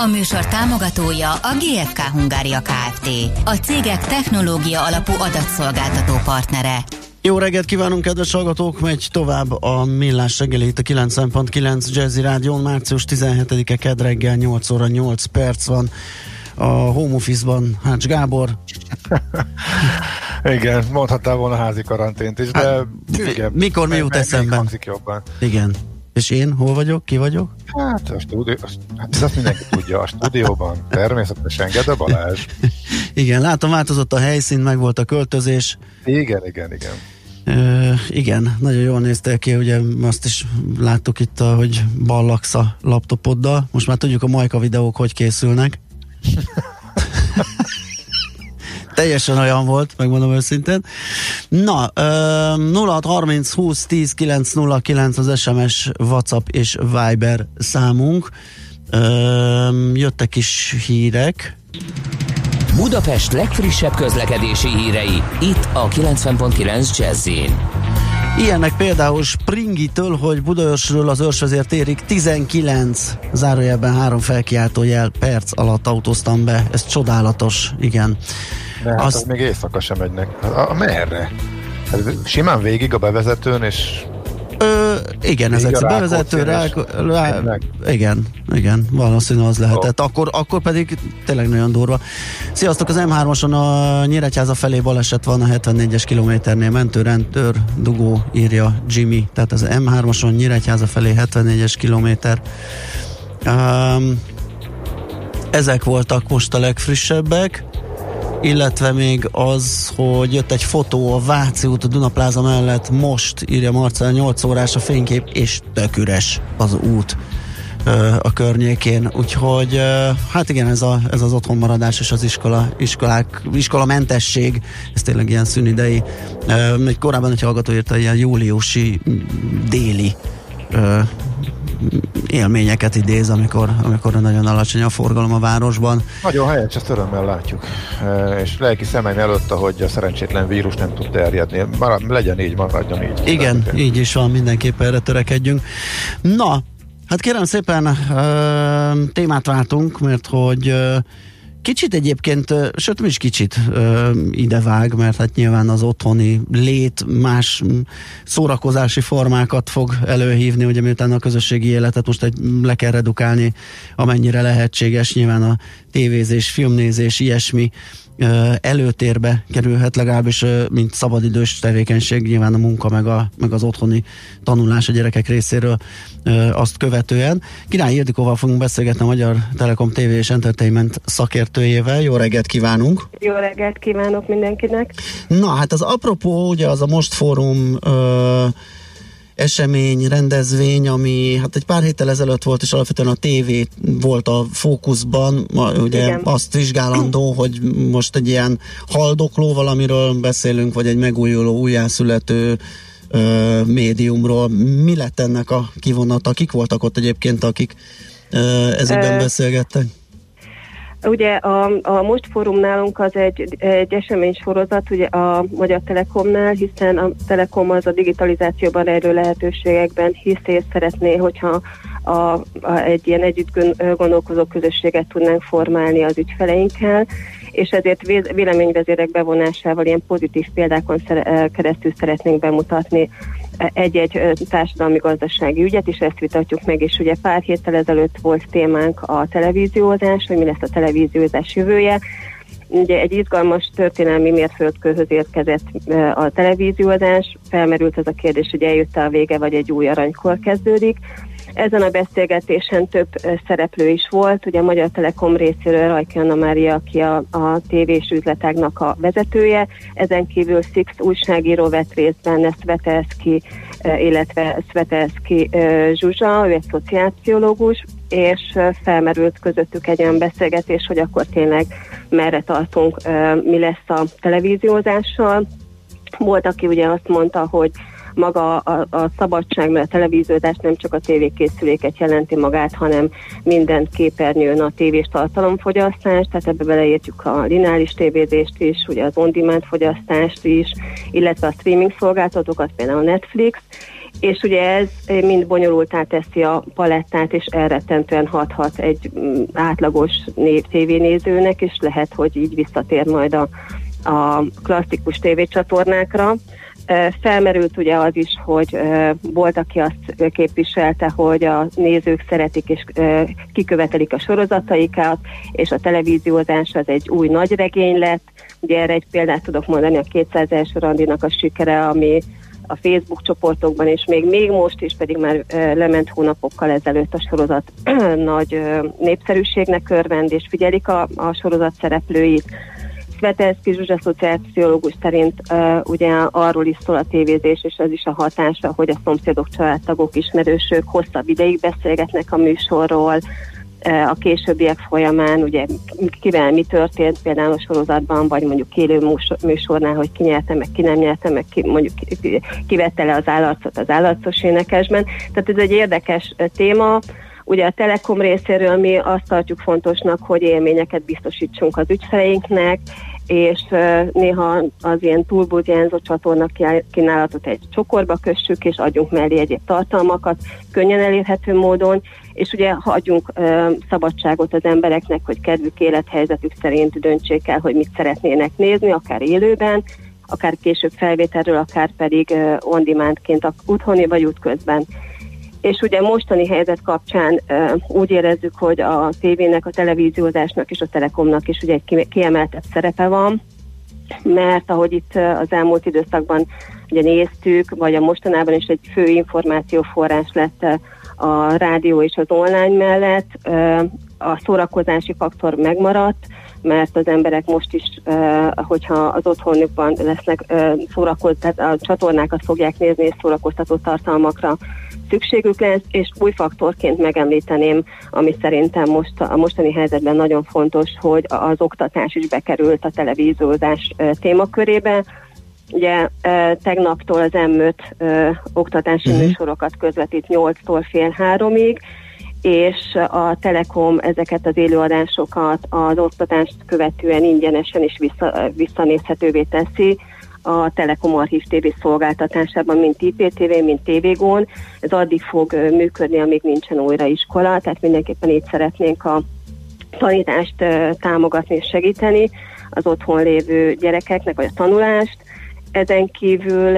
A műsor támogatója a GFK Hungária Kft. A cégek technológia alapú adatszolgáltató partnere. Jó reggelt kívánunk, kedves hallgatók! Megy tovább a Millás reggeli itt a 9.9 Jazzy Rádión. Március 17-e kedd reggel 8 óra 8 perc van a home office-ban Hács Gábor. Igen, mondhattál volna házi karantént is, de hát, igen, mikor mi jut eszembe? Igen. És én hol vagyok? Ki vagyok? Hát a stúdió, hát azt mindenki tudja, a stúdióban természetesen Gede Balázs. igen, látom változott a helyszín, meg volt a költözés. Igen, igen, igen. Uh, igen, nagyon jól néztél ki, ugye azt is láttuk itt, hogy ballaksz a laptopoddal. Most már tudjuk a Majka videók hogy készülnek. Teljesen olyan volt, megmondom őszintén. Na, uh, 0630 20 10 909 az SMS, WhatsApp és Viber számunk. Jöttek is hírek. Budapest legfrissebb közlekedési hírei, itt a 90.9 jazz Ilyenek például Springitől, hogy Budaörsről az őrsvezér térig 19 zárójelben három felkiáltó jel perc alatt autóztam be. Ez csodálatos, igen. De hát az még éjszaka sem megynek. A, a merre? Ez simán végig a bevezetőn, és Ö, igen, ez egy bevezető rá, rá, igen, igen, valószínű az lehetett. Akkor, akkor pedig tényleg nagyon durva. Sziasztok, az M3-oson a Nyíregyháza felé baleset van a 74-es kilométernél, mentőrendőr, dugó, írja Jimmy. Tehát az M3-oson Nyíregyháza felé 74-es kilométer. Um, ezek voltak most a legfrissebbek illetve még az, hogy jött egy fotó a Váci út a Dunapláza mellett, most írja Marcel 8 órás a fénykép, és tök üres az út a környékén, úgyhogy hát igen, ez, a, ez az otthonmaradás és az iskola, iskolák, iskola mentesség, ez tényleg ilyen szünidei. Egy korábban egy hallgató írta, ilyen júliusi déli élményeket idéz, amikor, amikor nagyon alacsony a forgalom a városban. Nagyon helyes, ezt örömmel látjuk. E, és lelki szemeim előtt, hogy a szerencsétlen vírus nem tud terjedni. Marad, legyen így, maradjon így. Igen, Tehát, így is van, mindenképpen erre törekedjünk. Na, hát kérem szépen témát váltunk, mert hogy Kicsit egyébként, sőt, is kicsit idevág, mert hát nyilván az otthoni lét más szórakozási formákat fog előhívni, ugye miután a közösségi életet most egy, le kell redukálni, amennyire lehetséges, nyilván a tévézés, filmnézés, ilyesmi előtérbe kerülhet legalábbis, mint szabadidős tevékenység, nyilván a munka meg, a, meg az otthoni tanulás a gyerekek részéről azt követően. Király Ildikóval fogunk beszélgetni a Magyar Telekom TV és Entertainment szakértőjével. Jó reggelt kívánunk! Jó reggelt kívánok mindenkinek! Na, hát az apropó, ugye az a Most Fórum ö, esemény, rendezvény, ami hát egy pár héttel ezelőtt volt, és alapvetően a tévé volt a fókuszban, ugye Igen. azt vizsgálandó, hogy most egy ilyen haldokló valamiről beszélünk, vagy egy megújuló, újjászülető ö, médiumról. Mi lett ennek a kivonata? Kik voltak ott egyébként, akik ö, ezügyben beszélgettek? Ugye a, a Most Fórum nálunk az egy, egy eseménysorozat ugye a Magyar Telekomnál, hiszen a Telekom az a digitalizációban rejlő lehetőségekben hisz és szeretné, hogyha a, a, egy ilyen együtt gondolkozó közösséget tudnánk formálni az ügyfeleinkkel, és ezért véleményvezérek bevonásával ilyen pozitív példákon keresztül szeretnénk bemutatni egy-egy társadalmi-gazdasági ügyet, és ezt vitatjuk meg, és ugye pár héttel ezelőtt volt témánk a televíziózás, hogy mi lesz a televíziózás jövője, Ugye egy izgalmas történelmi mérföldkőhöz érkezett a televíziózás, felmerült ez a kérdés, hogy eljött a vége, vagy egy új aranykor kezdődik. Ezen a beszélgetésen több szereplő is volt, ugye a Magyar Telekom részéről Rajki Anna Mária, aki a, a tévés üzletágnak a vezetője, ezen kívül Six újságíró vett részben, Svetelszki, illetve Svetelszki Zsuzsa, ő egy szociálpszichológus, és felmerült közöttük egy olyan beszélgetés, hogy akkor tényleg merre tartunk, mi lesz a televíziózással, Volt, aki ugye azt mondta, hogy maga a, a szabadság, mert a televíziózás nem csak a tévékészüléket jelenti magát, hanem minden képernyőn a tévés tartalomfogyasztás, tehát ebbe beleértjük a lineáris tévézést is, ugye az on-demand fogyasztást is, illetve a streaming szolgáltatókat, például a Netflix, és ugye ez mind bonyolultá teszi a palettát, és elrettentően hathat egy mm, átlagos név tévénézőnek, és lehet, hogy így visszatér majd a, a klasszikus tévécsatornákra. Felmerült ugye az is, hogy volt, aki azt képviselte, hogy a nézők szeretik és kikövetelik a sorozataikat, és a televíziózás az egy új nagy regény lett. Ugye erre egy példát tudok mondani, a 200 első randinak a sikere, ami a Facebook csoportokban, és még, még most is pedig már lement hónapokkal ezelőtt a sorozat nagy népszerűségnek örvend, és figyelik a, a sorozat szereplőit. Svetelszki Zsuzsa szociálpszichológus szerint uh, ugye arról is szól a tévézés, és ez is a hatása, hogy a szomszédok, családtagok, ismerősök hosszabb ideig beszélgetnek a műsorról, a későbbiek folyamán, ugye kivel mi történt például a sorozatban, vagy mondjuk élő műsornál, hogy ki nyerte, meg ki nem nyerte, meg ki, mondjuk ki, ki le az állarcot az állarcos énekesben. Tehát ez egy érdekes téma. Ugye a Telekom részéről mi azt tartjuk fontosnak, hogy élményeket biztosítsunk az ügyfeleinknek, és néha az ilyen túlburjánzó csatornak kínálatot egy csokorba kössük, és adjunk mellé egyéb tartalmakat, könnyen elérhető módon, és ugye hagyjunk ö, szabadságot az embereknek, hogy kedvük, élethelyzetük szerint döntsék el, hogy mit szeretnének nézni, akár élőben, akár később felvételről, akár pedig on-demandként otthoni vagy útközben. És ugye mostani helyzet kapcsán úgy érezzük, hogy a tévének, a televíziózásnak és a telekomnak is ugye egy kiemeltebb szerepe van, mert ahogy itt az elmúlt időszakban ugye néztük, vagy a mostanában is egy fő információforrás lett a rádió és az online mellett, a szórakozási faktor megmaradt, mert az emberek most is, hogyha az otthonukban lesznek szórakoz, tehát a csatornákat fogják nézni és szórakoztató tartalmakra szükségük lesz, és új faktorként megemlíteném, ami szerintem most a mostani helyzetben nagyon fontos, hogy az oktatás is bekerült a televíziózás témakörébe, Ugye tegnaptól az M5 oktatási uh-huh. műsorokat közvetít 8-tól fél háromig, és a Telekom ezeket az élőadásokat az oktatást követően ingyenesen is vissza, visszanézhetővé teszi a Telekom Archív TV szolgáltatásában, mint IPTV, mint TVGón. Ez addig fog működni, amíg nincsen újra iskola, tehát mindenképpen így szeretnénk a tanítást támogatni és segíteni az otthon lévő gyerekeknek, vagy a tanulást, ezen kívül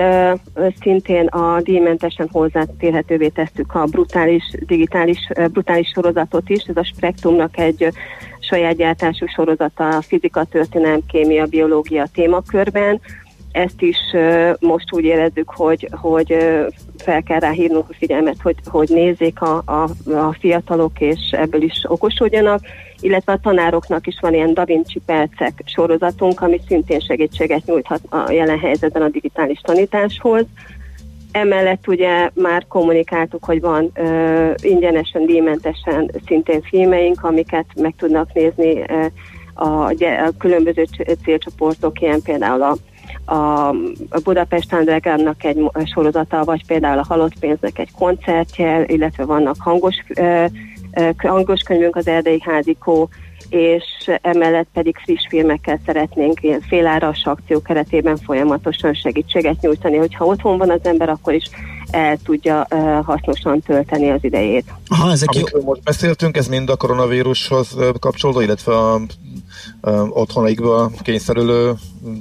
szintén a díjmentesen hozzátérhetővé tesszük a brutális, digitális, brutális sorozatot is. Ez a Spektrumnak egy saját gyártású sorozata a fizika, történelem, kémia, biológia témakörben. Ezt is most úgy érezzük, hogy, hogy fel kell rá hívnunk a figyelmet, hogy, hogy nézzék a, a, a fiatalok, és ebből is okosodjanak illetve a tanároknak is van ilyen Da Vinci percek sorozatunk, ami szintén segítséget nyújthat a jelen helyzetben a digitális tanításhoz. Emellett ugye már kommunikáltuk, hogy van ö, ingyenesen, díjmentesen szintén filmeink, amiket meg tudnak nézni ö, a, a különböző célcsoportok, ilyen például a a Budapest Undergroundnak egy sorozata, vagy például a Halott Pénznek egy koncertje, illetve vannak hangos hangos könyvünk az Erdei Házikó, és emellett pedig friss filmekkel szeretnénk ilyen féláras akció keretében folyamatosan segítséget nyújtani, hogyha otthon van az ember, akkor is el tudja uh, hasznosan tölteni az idejét. Aha, ezek Amikről most beszéltünk, ez mind a koronavírushoz kapcsolódó, illetve a otthonaikba kényszerülő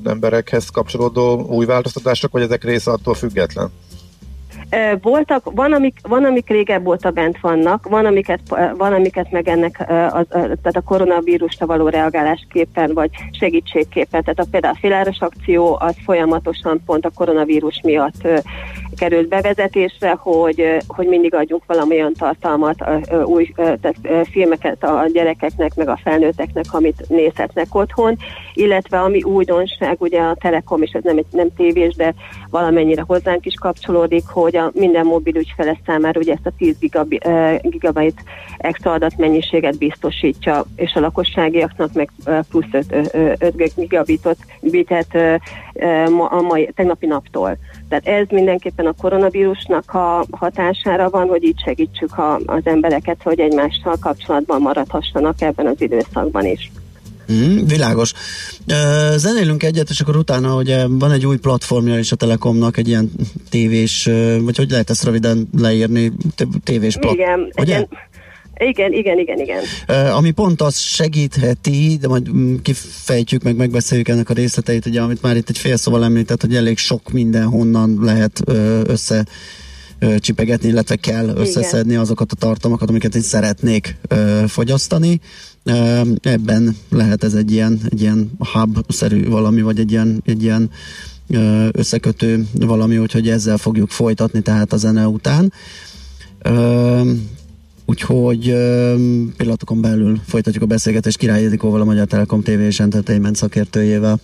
emberekhez kapcsolódó új változtatások, vagy ezek része attól független? Voltak, van amik, van, amik régebb óta bent vannak, van amiket, van, amiket meg ennek az, tehát a koronavírusra való reagálásképpen, vagy segítségképpen, tehát a, például a féláras akció az folyamatosan pont a koronavírus miatt került bevezetésre, hogy, hogy mindig adjunk valamilyen tartalmat, új tehát filmeket a gyerekeknek, meg a felnőtteknek, amit nézhetnek otthon, illetve ami újdonság, ugye a Telekom, és ez nem, nem tévés, de valamennyire hozzánk is kapcsolódik, hogy a minden mobil ügyfele számára ugye ezt a 10 gigabit extra adatmennyiséget biztosítja, és a lakosságiaknak meg plusz 5, 5 gigabitot bitet a mai, tegnapi naptól. Tehát ez mindenképpen a koronavírusnak a hatására van, hogy így segítsük a, az embereket, hogy egymással kapcsolatban maradhassanak ebben az időszakban is. Mm, világos. Zenélünk egyet, és akkor utána ugye van egy új platformja is a Telekomnak, egy ilyen tévés, vagy hogy lehet ezt röviden leírni, tévés platform. Igen, ugye? Igen. Igen, igen, igen, igen. Uh, ami pont az segítheti, de majd mm, kifejtjük meg, megbeszéljük ennek a részleteit, ugye, amit már itt egy fél szóval említett, hogy elég sok minden honnan lehet uh, össze csipegetni, illetve kell összeszedni Igen. azokat a tartalmakat, amiket én szeretnék uh, fogyasztani. Uh, ebben lehet ez egy ilyen, egy ilyen hub-szerű valami, vagy egy ilyen, egy ilyen uh, összekötő valami, úgyhogy ezzel fogjuk folytatni, tehát a zene után. Uh, Úgyhogy pillanatokon belül folytatjuk a beszélgetést Király Edikóval, a Magyar Telekom TV és Entertainment szakértőjével.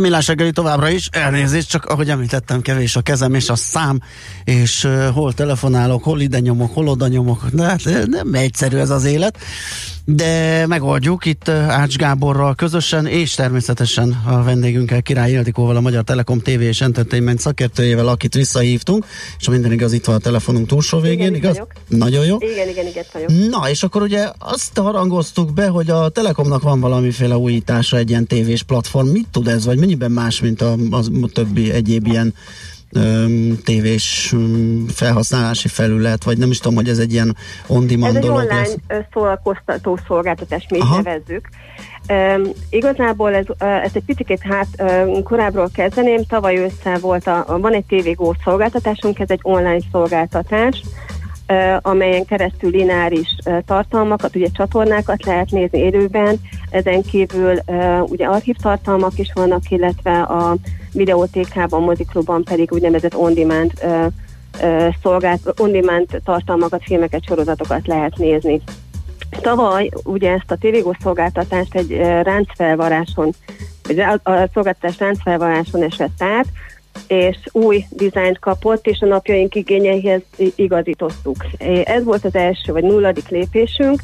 A millás reggeli továbbra is, elnézést, csak ahogy említettem, kevés a kezem és a szám, és uh, hol telefonálok, hol ide nyomok, hol oda nyomok, de hát nem egyszerű ez az élet. De megoldjuk itt Ács Gáborral közösen, és természetesen a vendégünkkel Király Ildikóval, a Magyar Telekom TV és Entertainment szakértőjével, akit visszahívtunk, és ha minden igaz, itt van a telefonunk túlsó végén, igen, igaz? Vagyok. Nagyon jó. Igen, igen, igen, vagyok. Na, és akkor ugye azt harangoztuk be, hogy a Telekomnak van valamiféle újítása, egy ilyen tévés platform. Mit tud ez, vagy mennyiben más, mint a, a, a többi egyéb ilyen tévés felhasználási felület, vagy nem is tudom, hogy ez egy ilyen on-demand Ez egy dolog online lesz. ö, szórakoztató szolgáltatás, mi Aha. nevezzük. Um, igazából ez, uh, ez egy picit hát uh, korábbról kezdeném, tavaly ősszel volt, a, van egy TVGO szolgáltatásunk, ez egy online szolgáltatás, uh, amelyen keresztül lineáris uh, tartalmakat, ugye csatornákat lehet nézni élőben, ezen kívül uh, ugye archívtartalmak is vannak, illetve a videótékában, moziklubban pedig úgynevezett on-demand uh, uh, szolgált, on-demand tartalmakat, filmeket, sorozatokat lehet nézni. Tavaly ugye ezt a tévégó szolgáltatást egy uh, ráncfelvaráson, vagy a, a szolgáltatás ráncfelvaráson esett át, és új dizájnt kapott, és a napjaink igényeihez igazítottuk. Ez volt az első, vagy nulladik lépésünk,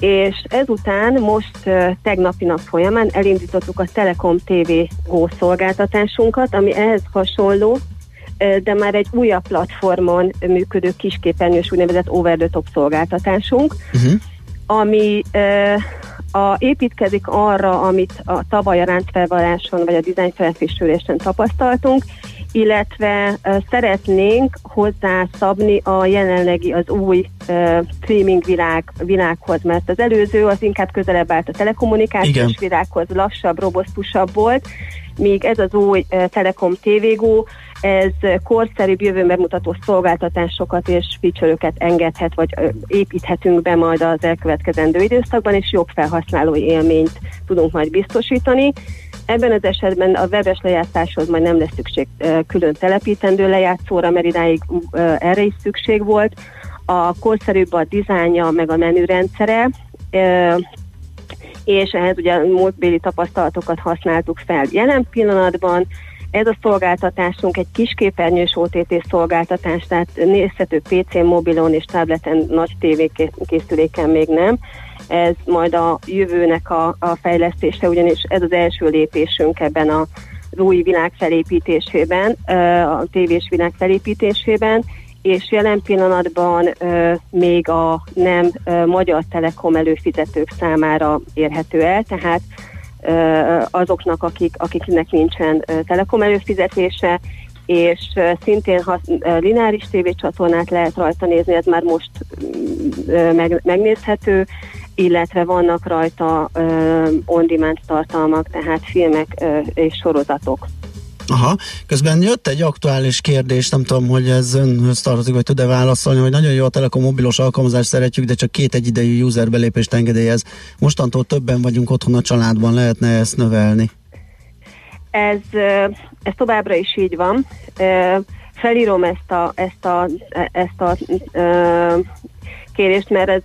és ezután most tegnapi nap folyamán elindítottuk a Telekom TV Go szolgáltatásunkat, ami ehhez hasonló, de már egy újabb platformon működő kisképernyős úgynevezett over-the-top szolgáltatásunk, Uh-huh. ami a, építkezik arra, amit a tavaly a ráncfelvaráson vagy a dizájn felfrissülésen tapasztaltunk, illetve szeretnénk hozzá szabni a jelenlegi, az új streaming világ, világhoz, mert az előző az inkább közelebb állt a telekommunikációs Igen. világhoz, lassabb, robosztusabb volt, míg ez az új Telekom TVGO, ez korszerűbb jövőben mutató szolgáltatásokat és feature engedhet, vagy építhetünk be majd az elkövetkezendő időszakban, és jobb felhasználói élményt tudunk majd biztosítani. Ebben az esetben a webes lejátszáshoz majd nem lesz szükség külön telepítendő lejátszóra, mert idáig erre is szükség volt. A korszerűbb a dizájnja, meg a menürendszere, és ehhez ugye múltbéli tapasztalatokat használtuk fel. Jelen pillanatban ez a szolgáltatásunk egy kisképernyős OTT szolgáltatás, tehát nézhető PC-n, mobilon és tableten, nagy tévékészüléken még nem. Ez majd a jövőnek a, a fejlesztése, ugyanis ez az első lépésünk ebben a új világ felépítésében, a tévés világ felépítésében, és jelen pillanatban még a nem magyar telekom előfizetők számára érhető el, tehát azoknak, akik, akiknek nincsen telekom előfizetése, és szintén ö, lineáris tévécsatornát lehet rajta nézni, ez már most ö, meg, megnézhető, illetve vannak rajta on-demand tartalmak, tehát filmek ö, és sorozatok. Aha, közben jött egy aktuális kérdés, nem tudom, hogy ez önhöz tartozik, vagy tud-e válaszolni, hogy nagyon jó a Telekom mobilos alkalmazást szeretjük, de csak két egyidejű user belépést engedélyez. Mostantól többen vagyunk otthon a családban, lehetne ezt növelni? Ez, ez továbbra is így van. Felírom ezt a, ezt a, ezt a ö, kérést, mert ez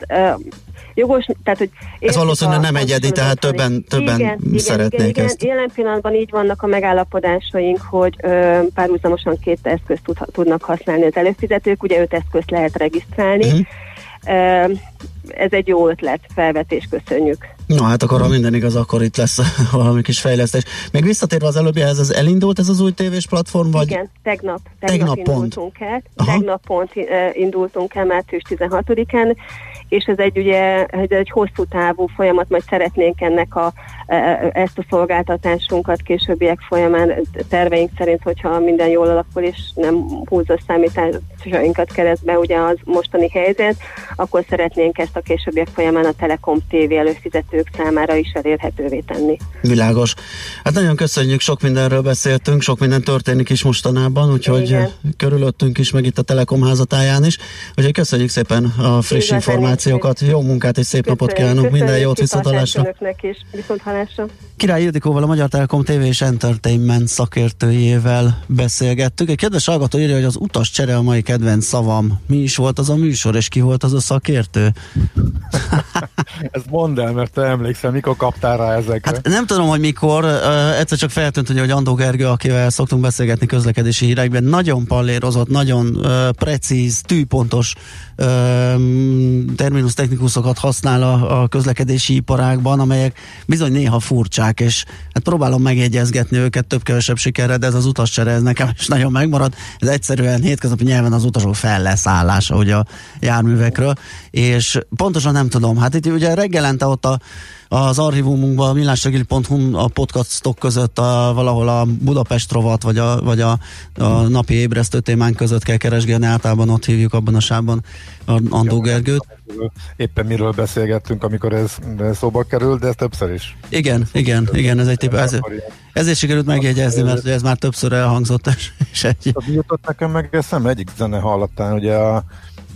jogos, tehát hogy... Ez valószínűleg nem egyedi, tehát többen- többen igen, igen, szeretnék igen, igen. ezt. Jelen pillanatban így vannak a megállapodásaink, hogy ö, párhuzamosan két eszközt tud, tudnak használni az előfizetők, ugye öt eszközt lehet regisztrálni. Ö, ez egy jó ötlet, felvetés, köszönjük. Na hát akkor, ha minden igaz, akkor itt lesz valami kis fejlesztés. Még visszatérve az előbbihez, ez elindult ez az új tévés platform, vagy? Igen, tegnap, Tegnap tegnap, pont. indultunk el. Aha. Tegnap pont indultunk el március 16-án, és ez egy ugye ez egy hosszú távú folyamat, majd szeretnénk ennek a, eh, ezt a szolgáltatásunkat későbbiek folyamán terveink szerint, hogyha minden jól alakul, és nem húzza számításainkat keresztbe ugye az mostani helyzet, akkor szeretnénk ezt a későbbiek folyamán a Telekom TV előfizetők számára is elérhetővé tenni. Világos. Hát nagyon köszönjük, sok mindenről beszéltünk, sok minden történik is mostanában, úgyhogy Igen. körülöttünk is, meg itt a Telekom házatáján is. Úgyhogy köszönjük szépen a friss Igazán információkat, jó munkát és szép napot Köszönjük, kívánunk, minden köszönjük, jót, kitartást viszontalásra. önöknek is. Viszont hallásra. Király Ildikóval, a Magyar Telekom TV és Entertainment szakértőjével beszélgettük. Egy kedves hallgató írja, hogy az utas csere a mai kedvenc szavam. Mi is volt az a műsor, és ki volt az a szakértő? Ezt mondd el, mert te emlékszel, mikor kaptál rá ezekre. Hát nem tudom, hogy mikor, uh, egyszer csak feltűnt, hogy Andó Gergő, akivel szoktunk beszélgetni közlekedési hírekben, nagyon pallérozott, nagyon uh, precíz, tűpontos terminus technikusokat használ a, a közlekedési iparágban, amelyek bizony néha furcsák, és hát próbálom megjegyezgetni őket több-kevesebb sikerre, de ez az utascsere, ez nekem is nagyon megmarad. Ez egyszerűen hétköznapi nyelven az utasok felleszállása ugye a járművekről, és pontosan nem tudom, hát itt ugye reggelente ott a az archívumunkban, a millásregeli.hu a podcastok között a, valahol a Budapest rovat, vagy a, vagy a, a napi ébresztő témánk között kell keresgélni, általában ott hívjuk abban a sávban a Andó Gergőt. Éppen miről beszélgettünk, amikor ez szóba került, de ez többször is. Igen, igen, igen, ez egy tip, ez, ezért sikerült megjegyezni, mert ez már többször elhangzott. És egy... Jutott nekem meg eszembe egyik zene hallatán, ugye a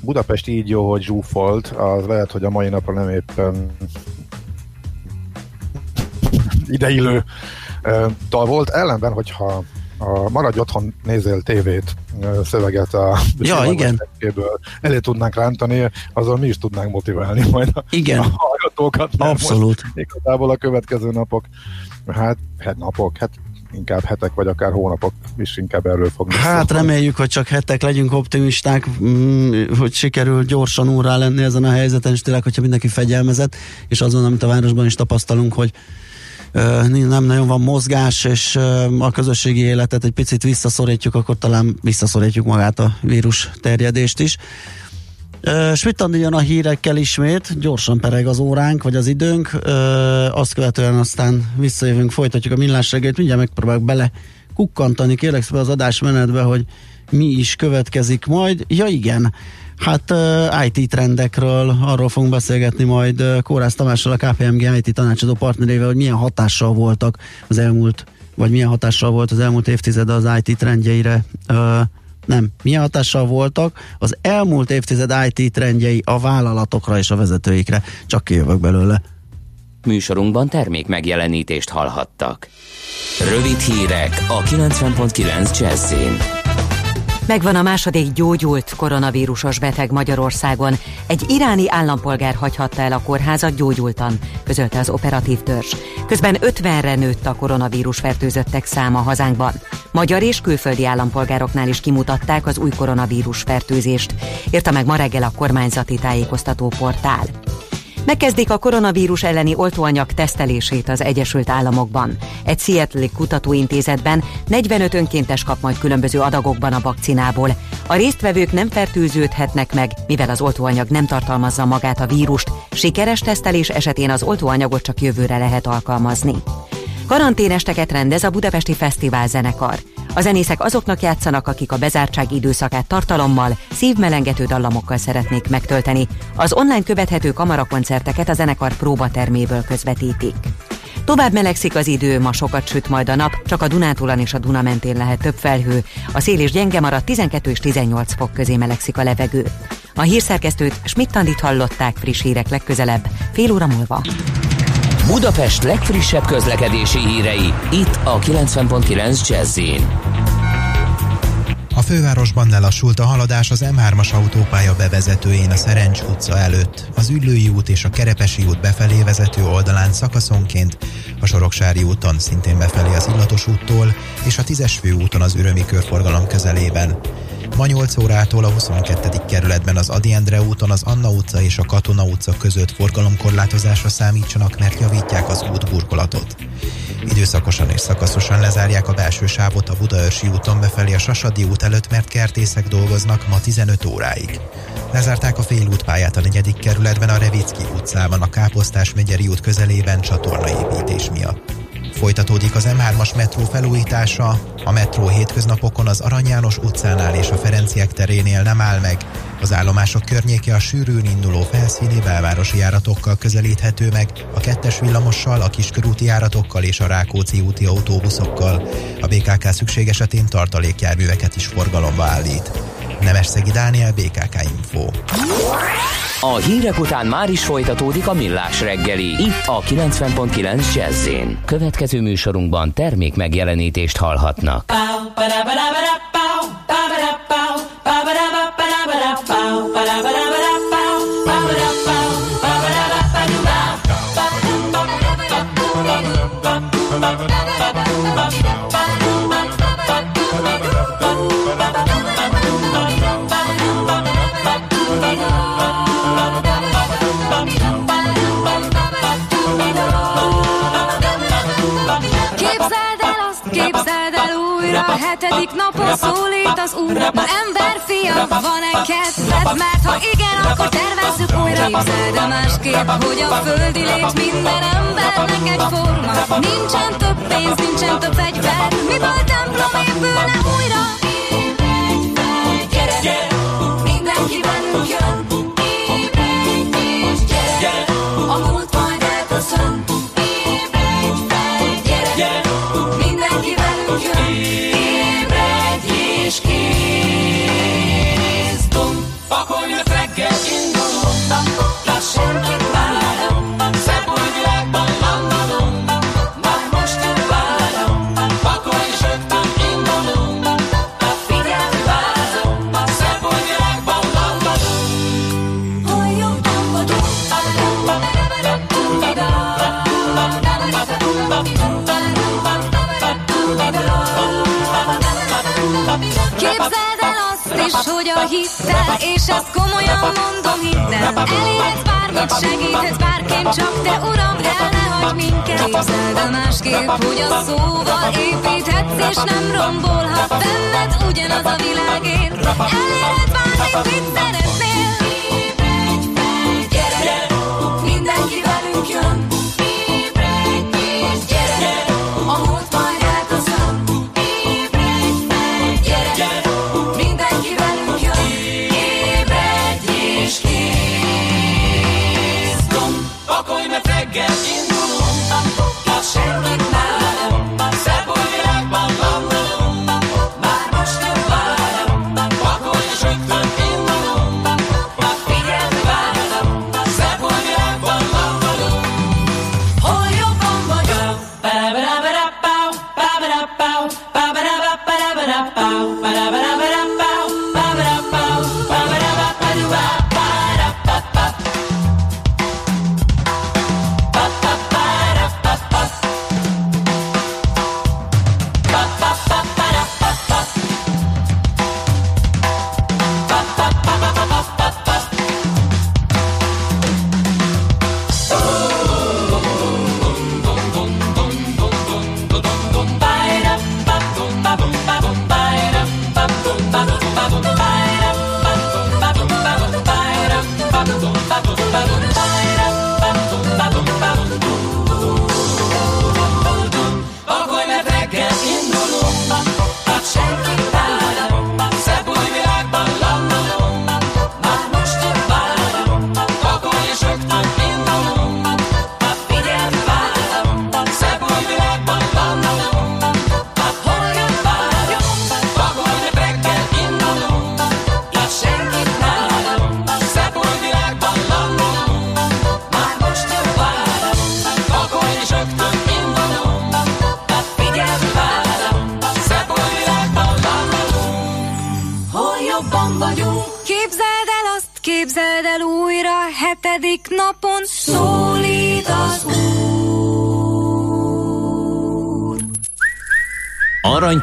Budapest így jó, hogy zsúfolt, az lehet, hogy a mai napra nem éppen ideillő dal volt, ellenben, hogyha a Maradj otthon nézél tévét szöveget a ja, igen. elé tudnánk rántani, azon mi is tudnánk motiválni majd a, igen. a hallgatókat. Abszolút. Igazából a következő napok, hát, hát napok, hát inkább hetek, vagy akár hónapok is inkább erről fognak. Hát szólni. reméljük, hogy csak hetek legyünk optimisták, mm, hogy sikerül gyorsan úrrá lenni ezen a helyzeten, és tényleg, hogyha mindenki fegyelmezett, és azon, amit a városban is tapasztalunk, hogy nem nagyon van mozgás, és a közösségi életet egy picit visszaszorítjuk, akkor talán visszaszorítjuk magát a vírus terjedést is. Schmidt jön a hírekkel ismét, gyorsan pereg az óránk, vagy az időnk, azt követően aztán visszajövünk, folytatjuk a millás reggelt, mindjárt megpróbálok bele kukkantani, kérlek szépen az adásmenetbe, hogy mi is következik majd. Ja igen, Hát IT trendekről, arról fogunk beszélgetni majd Kórász Tamással, a KPMG IT tanácsadó partnerével, hogy milyen hatással voltak az elmúlt, vagy milyen hatással volt az elmúlt évtized az IT trendjeire. Nem, milyen hatással voltak az elmúlt évtized IT trendjei a vállalatokra és a vezetőikre. Csak kijövök belőle. Műsorunkban termék megjelenítést hallhattak. Rövid hírek a 90.9 Jazzin. Megvan a második gyógyult koronavírusos beteg Magyarországon. Egy iráni állampolgár hagyhatta el a kórházat gyógyultan, közölte az operatív törzs. Közben 50-re nőtt a koronavírus fertőzöttek száma hazánkban. Magyar és külföldi állampolgároknál is kimutatták az új koronavírus fertőzést, írta meg ma reggel a kormányzati tájékoztató portál. Megkezdik a koronavírus elleni oltóanyag tesztelését az Egyesült Államokban. Egy Seattle kutatóintézetben 45 önkéntes kap majd különböző adagokban a vakcinából. A résztvevők nem fertőződhetnek meg, mivel az oltóanyag nem tartalmazza magát a vírust. Sikeres tesztelés esetén az oltóanyagot csak jövőre lehet alkalmazni. Karanténesteket rendez a Budapesti Fesztivál zenekar. A zenészek azoknak játszanak, akik a bezártság időszakát tartalommal, szívmelengető dallamokkal szeretnék megtölteni. Az online követhető kamarakoncerteket a zenekar próbaterméből közvetítik. Tovább melegszik az idő, ma sokat süt majd a nap, csak a Dunántúlon és a Duna mentén lehet több felhő. A szél is gyenge marad, 12 és 18 fok közé melegszik a levegő. A hírszerkesztőt Schmidt-Tandit hallották friss hírek legközelebb, fél óra múlva. Budapest legfrissebb közlekedési hírei, itt a 90.9 jazz a fővárosban lelassult a haladás az M3-as autópálya bevezetőjén a Szerencs utca előtt, az Üllői út és a Kerepesi út befelé vezető oldalán szakaszonként, a Soroksári úton szintén befelé az Illatos úttól, és a 10-es főúton az Ürömi körforgalom közelében. Ma 8 órától a 22. kerületben az Adi Endre úton az Anna utca és a Katona utca között forgalomkorlátozásra számítsanak, mert javítják az útburkolatot. Időszakosan és szakaszosan lezárják a belső sávot a Budaörsi úton befelé a Sasadi út előtt, mert kertészek dolgoznak ma 15 óráig. Lezárták a félútpályát a negyedik kerületben a Revicki utcában, a Káposztás megyeri út közelében csatornaépítés miatt. Folytatódik az M3-as metró felújítása. A metró hétköznapokon az Arany János utcánál és a Ferenciek terénél nem áll meg. Az állomások környéke a sűrűn induló felszíni belvárosi járatokkal közelíthető meg, a kettes villamossal, a kiskörúti járatokkal és a Rákóczi úti autóbuszokkal. A BKK szükség esetén tartalékjárműveket is forgalomba állít. Nemesszegi Dániel, BKK Info. A hírek után már is folytatódik a millás reggeli, itt a 90.9 jazz Következő műsorunkban termék megjelenítést hallhatnak. Képzeld szólít az úr Na ember fia, van-e kedved? Mert ha igen, akkor tervezzük újra Képzeld el másképp, hogy a földi lét minden embernek egy forma Nincsen több pénz, nincsen több fegyver Miből templom épülne újra? Ébredj fel, gyere, gyere, mindenki velünk jön hittel, és ezt komolyan mondom, hidd el. Elérhetsz bármit, segíthetsz bárként, csak te uram, el ne hagyd minket. Képzeld el másképp, hogy a szóval építhetsz, és nem rombolhat benned ugyanaz a világért. Elérhetsz bármit, mit szeretnél. Gyere, mindenki velünk jön.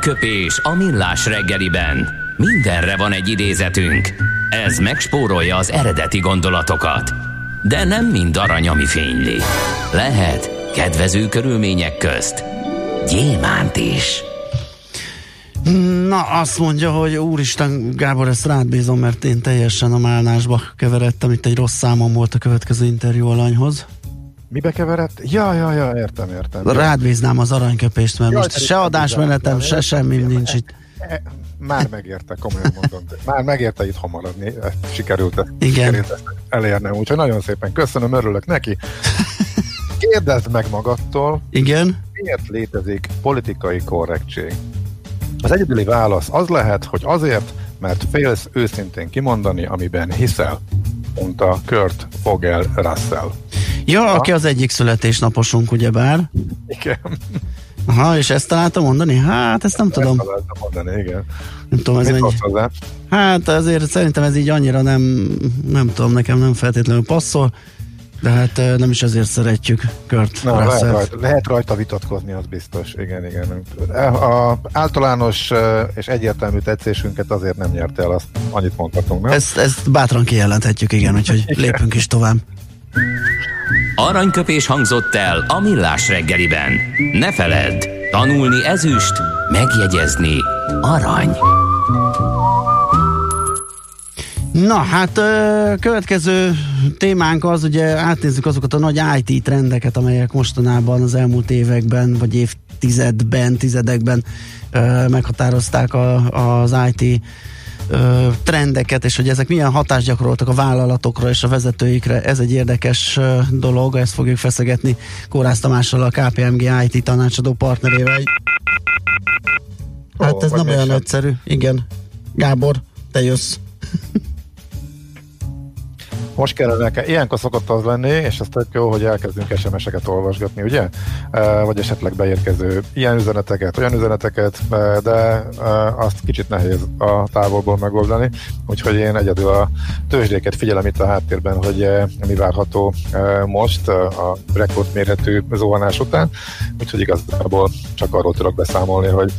Aranyköpés a millás reggeliben. Mindenre van egy idézetünk. Ez megspórolja az eredeti gondolatokat. De nem mind arany, ami fényli. Lehet kedvező körülmények közt gyémánt is. Na, azt mondja, hogy úristen, Gábor, ezt rád bízom, mert én teljesen a málnásba keveredtem. Itt egy rossz számom volt a következő interjú alanyhoz. Mibe keverett? Ja, ja, ja, értem, értem. Rád bíznám az aranyköpést, mert Jaj, most se adásmenetem, se semmi nincs itt. E, már megérte, komolyan mondom. Már megérte itt maradni, ezt sikerült, ezt, Igen. sikerült ezt elérnem, úgyhogy nagyon szépen köszönöm, örülök neki. Kérdezd meg magadtól, Igen? miért létezik politikai korrektség? Az egyedüli válasz az lehet, hogy azért, mert félsz őszintén kimondani, amiben hiszel, mondta Kurt Fogel Russell. Ja, ha? aki az egyik születésnaposunk, ugyebár. Igen. Aha, és ezt találtam mondani? Hát, ezt nem ezt tudom. Találtam mondani, igen. Nem tudom, ez mennyi... Hát azért szerintem ez így annyira nem, nem tudom, nekem nem feltétlenül passzol. De hát nem is azért szeretjük Kurt Na, lehet, rajta, lehet rajta vitatkozni, az biztos. Igen, igen. A általános és egyértelmű tetszésünket azért nem nyerte el, azt annyit mondhatunk, nem? Ezt, ezt bátran kijelenthetjük, igen, úgyhogy lépünk is tovább. Aranyköpés hangzott el a millás reggeliben. Ne feledd, Tanulni ezüst, megjegyezni arany. Na, hát következő témánk az, ugye átnézzük azokat a nagy IT trendeket, amelyek mostanában az elmúlt években, vagy évtizedben, tizedekben meghatározták a, az IT trendeket, és hogy ezek milyen hatást gyakoroltak a vállalatokra és a vezetőikre. Ez egy érdekes dolog, ezt fogjuk feszegetni Kórász Tamással, a KPMG IT tanácsadó partnerével. Hát ez nem olyan egyszerű. Igen. Gábor, te jössz. Most kellene, ilyenkor szokott az lenni, és ez tök jó, hogy elkezdünk SMS-eket olvasgatni, ugye? Vagy esetleg beérkező ilyen üzeneteket, olyan üzeneteket, de azt kicsit nehéz a távolból megoldani, úgyhogy én egyedül a tőzsdéket figyelem itt a háttérben, hogy mi várható most a rekordmérhető zuhanás után, úgyhogy igazából csak arról tudok beszámolni, hogy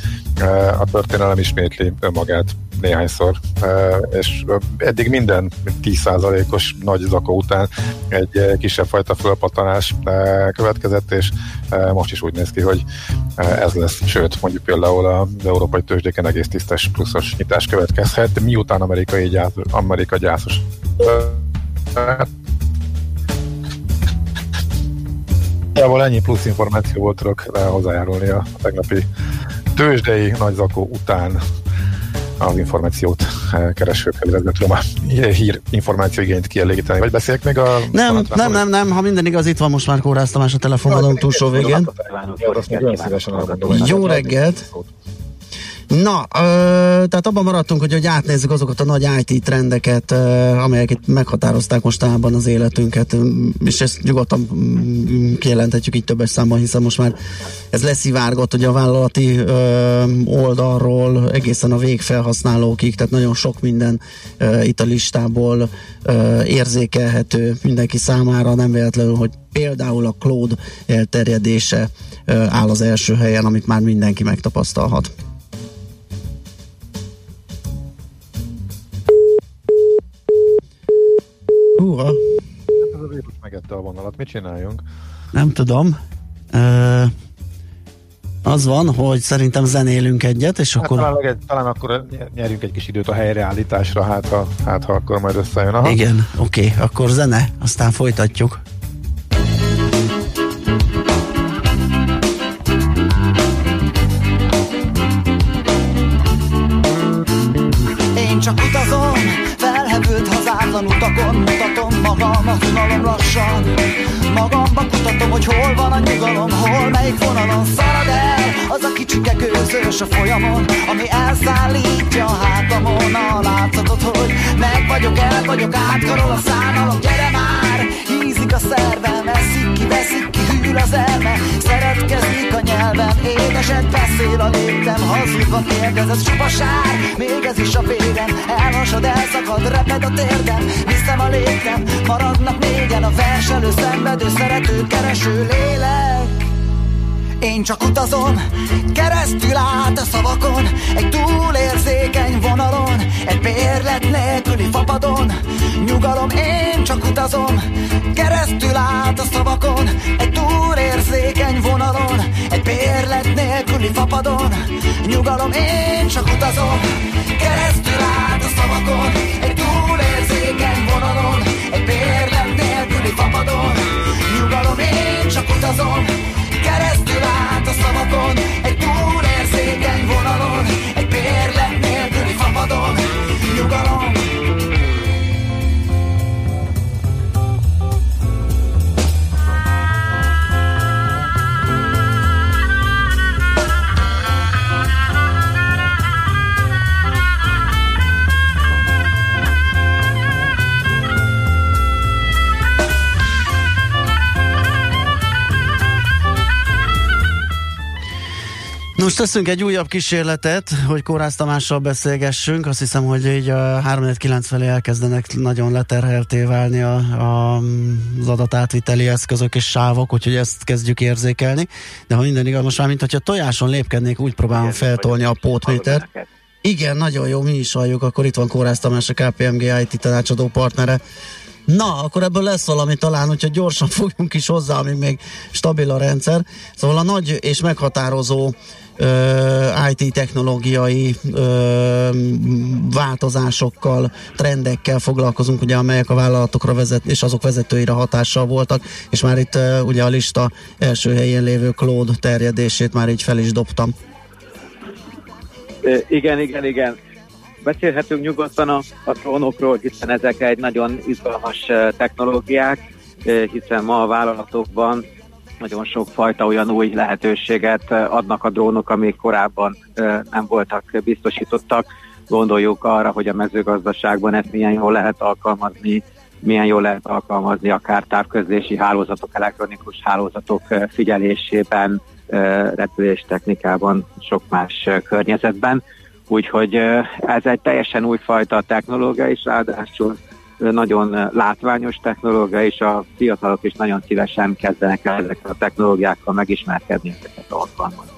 a történelem ismétli önmagát néhányszor, és eddig minden 10%-os nagy zakó után egy kisebb fajta fölpattanás következett, és most is úgy néz ki, hogy ez lesz, sőt, mondjuk például az európai tőzsdéken egész tisztes pluszos nyitás következhet, miután amerikai gyász, Amerika gyászos. Jából ennyi plusz információ volt tudok hozzájárulni a tegnapi tőzsdei nagy zakó után az információt eh, keresőkkel, illetve tudom a hír információ igényt kielégíteni. Vagy beszéljek még a... Nem, nem, nem, nem, ha minden igaz, itt van most már Kórász Tamás a telefonvonalon túlsó végén. Jó reggelt! Na, ö, tehát abban maradtunk, hogy, hogy átnézzük azokat a nagy IT trendeket, ö, amelyek itt meghatározták mostanában az életünket, és ezt nyugodtan mm, kijelenthetjük így többes számban, hiszen most már ez leszivárgott ugye a vállalati ö, oldalról egészen a végfelhasználókig, tehát nagyon sok minden ö, itt a listából ö, érzékelhető mindenki számára, nem véletlenül, hogy például a cloud elterjedése ö, áll az első helyen, amit már mindenki megtapasztalhat. Húha. Ez a vírus megette a vonalat, mit csináljunk? Nem tudom. Uh, az van, hogy szerintem zenélünk egyet, és hát akkor... Talán, egy, talán akkor nyerjünk egy kis időt a helyreállításra, hát ha, hát, ha akkor majd összejön. Aha. Igen, oké, okay, akkor zene, aztán folytatjuk. Csak utazom, felhevült hazátlan utakon Mutatom magam, a unalom lassan. Magamba kutatom, hogy hol van a nyugalom Hol, melyik vonalon szalad el Az a kicsike gőzős a folyamon Ami elszállítja a hátamon. A látszatot, hogy meg vagyok, el vagyok Átkarol a szánalom, gyere már! Hízik a szervem, eszik ki, veszik ki Hűl az elme, szeretkezik a nyelvem Édeset beszél a léptem. Hazudva kérdez, ez sár Még ez is a vérem Elmosod, elszakad, reped a térdem. Viszem a léptem, maradnak négyen A verselő, szenvedő, szerető, kereső lélek én csak utazom, keresztül át a szavakon Egy túlérzékeny vonalon Egy bérlet nélküli fapadon. Nyugalom, én csak utazom Keresztül át a szavakon Egy túlérzékeny vonalon Egy bérlet nélküli fapadon. Nyugalom, én csak utazom Keresztül át a szavakon Egy túlérzékeny vonalon Egy bérlet nélküli fapadon. Nyugalom, én csak utazom keresztül át a szavakon. Egy túlérzékeny Most teszünk egy újabb kísérletet, hogy Kórász Tamással beszélgessünk. Azt hiszem, hogy így a 3-9 felé elkezdenek nagyon leterhelté válni a, a, az adatátviteli eszközök és sávok, úgyhogy ezt kezdjük érzékelni. De ha minden igaz, most már, mint hogyha tojáson lépkednék, úgy próbálom feltolni a pótmétert. Igen, nagyon jó, mi is halljuk. Akkor itt van Kórász Tamás, a KPMG IT tanácsadó partnere. Na, akkor ebből lesz valami talán, hogyha gyorsan fogjunk is hozzá, amíg még stabil a rendszer. Szóval a nagy és meghatározó IT technológiai ö, változásokkal, trendekkel foglalkozunk, ugye, amelyek a vállalatokra vezet, és azok vezetőire hatással voltak, és már itt ö, ugye a lista első helyén lévő Claude terjedését már így fel is dobtam. Igen, igen, igen. Beszélhetünk nyugodtan a, a trónokról, hiszen ezek egy nagyon izgalmas technológiák, hiszen ma a vállalatokban nagyon sok fajta olyan új lehetőséget adnak a drónok, amik korábban nem voltak biztosítottak. Gondoljuk arra, hogy a mezőgazdaságban ezt milyen jól lehet alkalmazni, milyen jól lehet alkalmazni akár távközlési hálózatok, elektronikus hálózatok figyelésében, repülés sok más környezetben. Úgyhogy ez egy teljesen újfajta technológia, és ráadásul nagyon látványos technológia, és a fiatalok is nagyon szívesen kezdenek el ezekkel a technológiákkal megismerkedni, ezeket alkalmazni.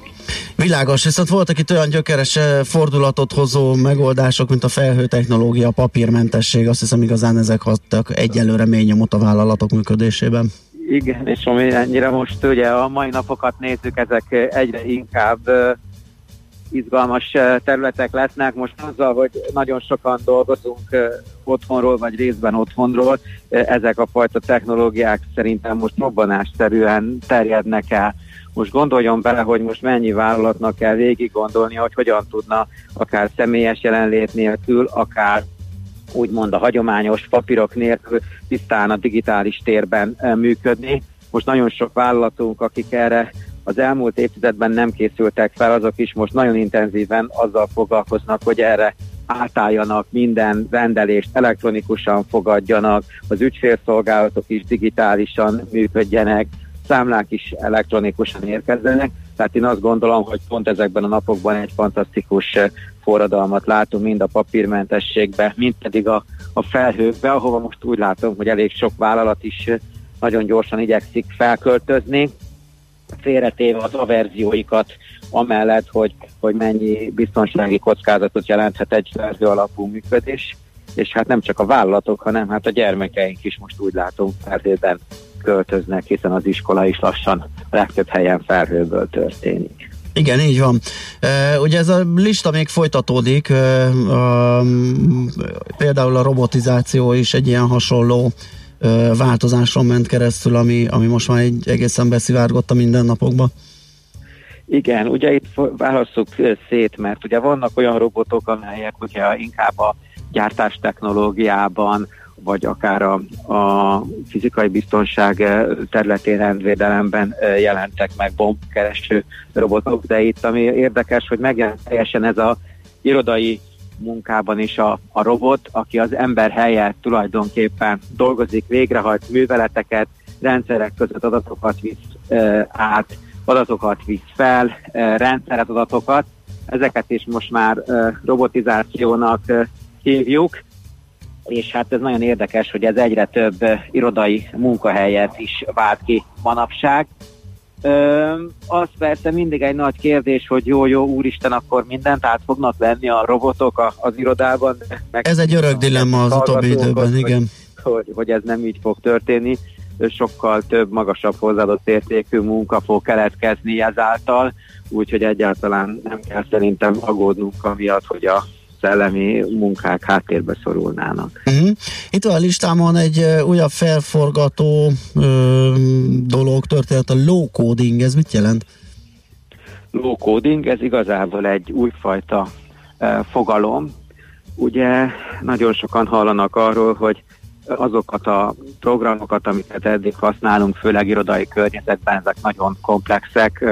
Világos, viszont voltak itt olyan gyökeres fordulatot hozó megoldások, mint a felhő technológia, a papírmentesség, azt hiszem igazán ezek hattak egyelőre mély nyomot a vállalatok működésében. Igen, és ami ennyire most ugye a mai napokat nézzük, ezek egyre inkább izgalmas területek lesznek. Most azzal, hogy nagyon sokan dolgozunk otthonról, vagy részben otthonról, ezek a fajta technológiák szerintem most robbanásszerűen terjednek el. Most gondoljon bele, hogy most mennyi vállalatnak kell végig gondolni, hogy hogyan tudna akár személyes jelenlét nélkül, akár úgymond a hagyományos papírok nélkül tisztán a digitális térben működni. Most nagyon sok vállalatunk, akik erre az elmúlt évtizedben nem készültek fel, azok is most nagyon intenzíven azzal foglalkoznak, hogy erre átálljanak, minden rendelést elektronikusan fogadjanak, az ügyfélszolgálatok is digitálisan működjenek, számlák is elektronikusan érkezzenek. Tehát én azt gondolom, hogy pont ezekben a napokban egy fantasztikus forradalmat látunk, mind a papírmentességbe, mind pedig a, a felhőkbe, ahova most úgy látom, hogy elég sok vállalat is nagyon gyorsan igyekszik felköltözni, félretéve az averzióikat, amellett, hogy, hogy mennyi biztonsági kockázatot jelenthet egy szerző alapú működés, és hát nem csak a vállalatok, hanem hát a gyermekeink is most úgy látom felhőben költöznek, hiszen az iskola is lassan legtöbb helyen felhőből történik. Igen, így van. Ugye ez a lista még folytatódik, például a robotizáció is egy ilyen hasonló változáson ment keresztül, ami, ami most már egy egészen beszivárgott a mindennapokba. Igen, ugye itt válasszuk szét, mert ugye vannak olyan robotok, amelyek ugye inkább a gyártás technológiában, vagy akár a, a fizikai biztonság területén rendvédelemben jelentek meg bombkereső robotok, de itt ami érdekes, hogy megjelent teljesen ez a irodai munkában is a, a robot, aki az ember helyett tulajdonképpen dolgozik, végrehajt műveleteket, rendszerek között adatokat visz e, át, adatokat visz fel, e, rendszeret adatokat, ezeket is most már e, robotizációnak e, hívjuk, és hát ez nagyon érdekes, hogy ez egyre több irodai munkahelyet is vált ki manapság. Az persze mindig egy nagy kérdés, hogy jó-jó, úristen, akkor mindent át fognak venni a robotok a, az irodában. Meg ez egy örök dilemma az utóbbi időben, hogy, igen. Hogy, hogy ez nem így fog történni. Sokkal több, magasabb hozzáadott értékű munka fog keletkezni ezáltal, úgyhogy egyáltalán nem kell szerintem aggódnunk amiatt, hogy a szellemi munkák háttérbe szorulnának. Uh-huh. Itt van a listámon egy újabb felforgató uh, dolog történt, a low coding, ez mit jelent? Low coding, ez igazából egy újfajta uh, fogalom. Ugye nagyon sokan hallanak arról, hogy azokat a programokat, amiket eddig használunk, főleg irodai környezetben, ezek nagyon komplexek,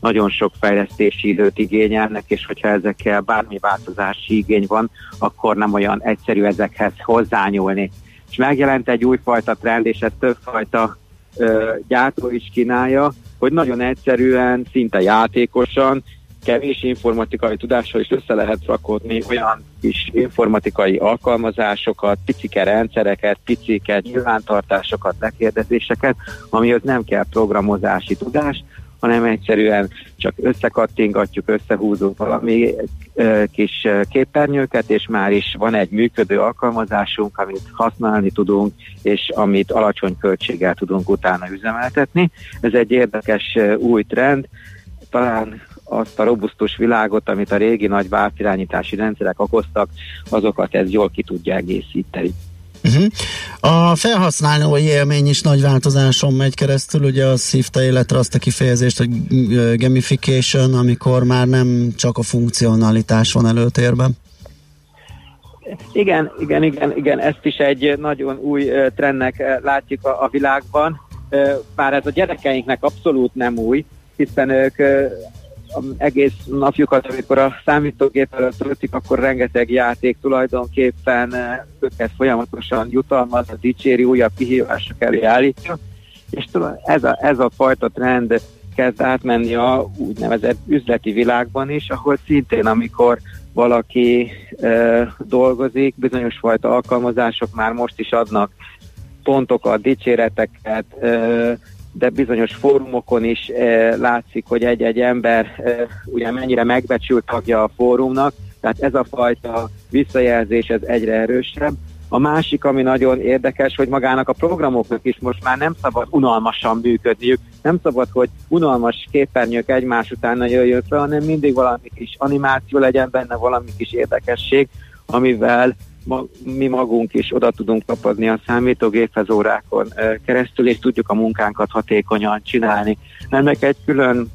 nagyon sok fejlesztési időt igényelnek, és hogyha ezekkel bármi változási igény van, akkor nem olyan egyszerű ezekhez hozzányúlni. És megjelent egy újfajta trend, és ez többfajta ö, gyártó is kínálja, hogy nagyon egyszerűen, szinte játékosan, kevés informatikai tudással is össze lehet rakodni olyan kis informatikai alkalmazásokat, picike rendszereket, picike nyilvántartásokat, lekérdezéseket, amihez nem kell programozási tudás, hanem egyszerűen csak összekattingatjuk, összehúzunk valami kis képernyőket, és már is van egy működő alkalmazásunk, amit használni tudunk, és amit alacsony költséggel tudunk utána üzemeltetni. Ez egy érdekes új trend, talán azt a robusztus világot, amit a régi nagy váltirányítási rendszerek okoztak, azokat ez jól ki tudja egészíteni. Uh-huh. A felhasználói élmény is nagy változáson megy keresztül, ugye az szívta életre azt a kifejezést, hogy gamification, amikor már nem csak a funkcionalitás van előtérben. Igen, igen, igen, igen, ezt is egy nagyon új trendnek látjuk a világban, bár ez a gyerekeinknek abszolút nem új, hiszen ők egész napjukat, amikor a számítógép előtt töltik, akkor rengeteg játék tulajdonképpen eh, őket folyamatosan jutalmaz, a dicséri, újabb kihívások elé állítja, és ez a, ez a fajta trend kezd átmenni a úgynevezett üzleti világban is, ahol szintén, amikor valaki e, dolgozik, bizonyos fajta alkalmazások már most is adnak pontokat, dicséreteket, e, de bizonyos fórumokon is e, látszik, hogy egy-egy ember e, ugye mennyire megbecsült tagja a fórumnak, tehát ez a fajta visszajelzés ez egyre erősebb. A másik, ami nagyon érdekes, hogy magának a programoknak is most már nem szabad unalmasan működniük, nem szabad, hogy unalmas képernyők egymás után jöjjön fel, hanem mindig valami kis animáció legyen benne, valami kis érdekesség, amivel ma, mi magunk is oda tudunk tapadni a számítógéphez órákon keresztül, és tudjuk a munkánkat hatékonyan csinálni. Ennek egy külön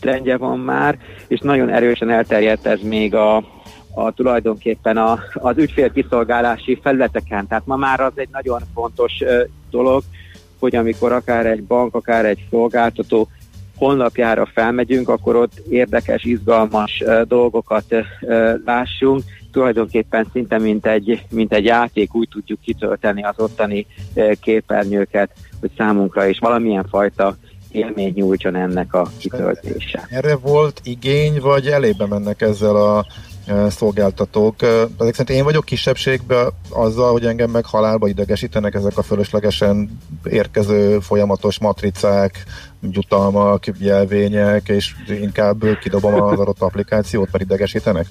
trendje van már, és nagyon erősen elterjedt ez még a, a tulajdonképpen a, az ügyfélkiszolgálási felületeken. Tehát ma már az egy nagyon fontos dolog, hogy amikor akár egy bank, akár egy szolgáltató honlapjára felmegyünk, akkor ott érdekes, izgalmas dolgokat lássunk, tulajdonképpen szinte mint egy, mint egy játék úgy tudjuk kitölteni az ottani képernyőket, hogy számunkra is valamilyen fajta élmény nyújtson ennek a kitöltése. Erre volt igény, vagy elébe mennek ezzel a szolgáltatók. Ezek szerint én vagyok kisebbségben azzal, hogy engem meg halálba idegesítenek ezek a fölöslegesen érkező folyamatos matricák, jutalmak, jelvények, és inkább kidobom az adott applikációt, mert idegesítenek?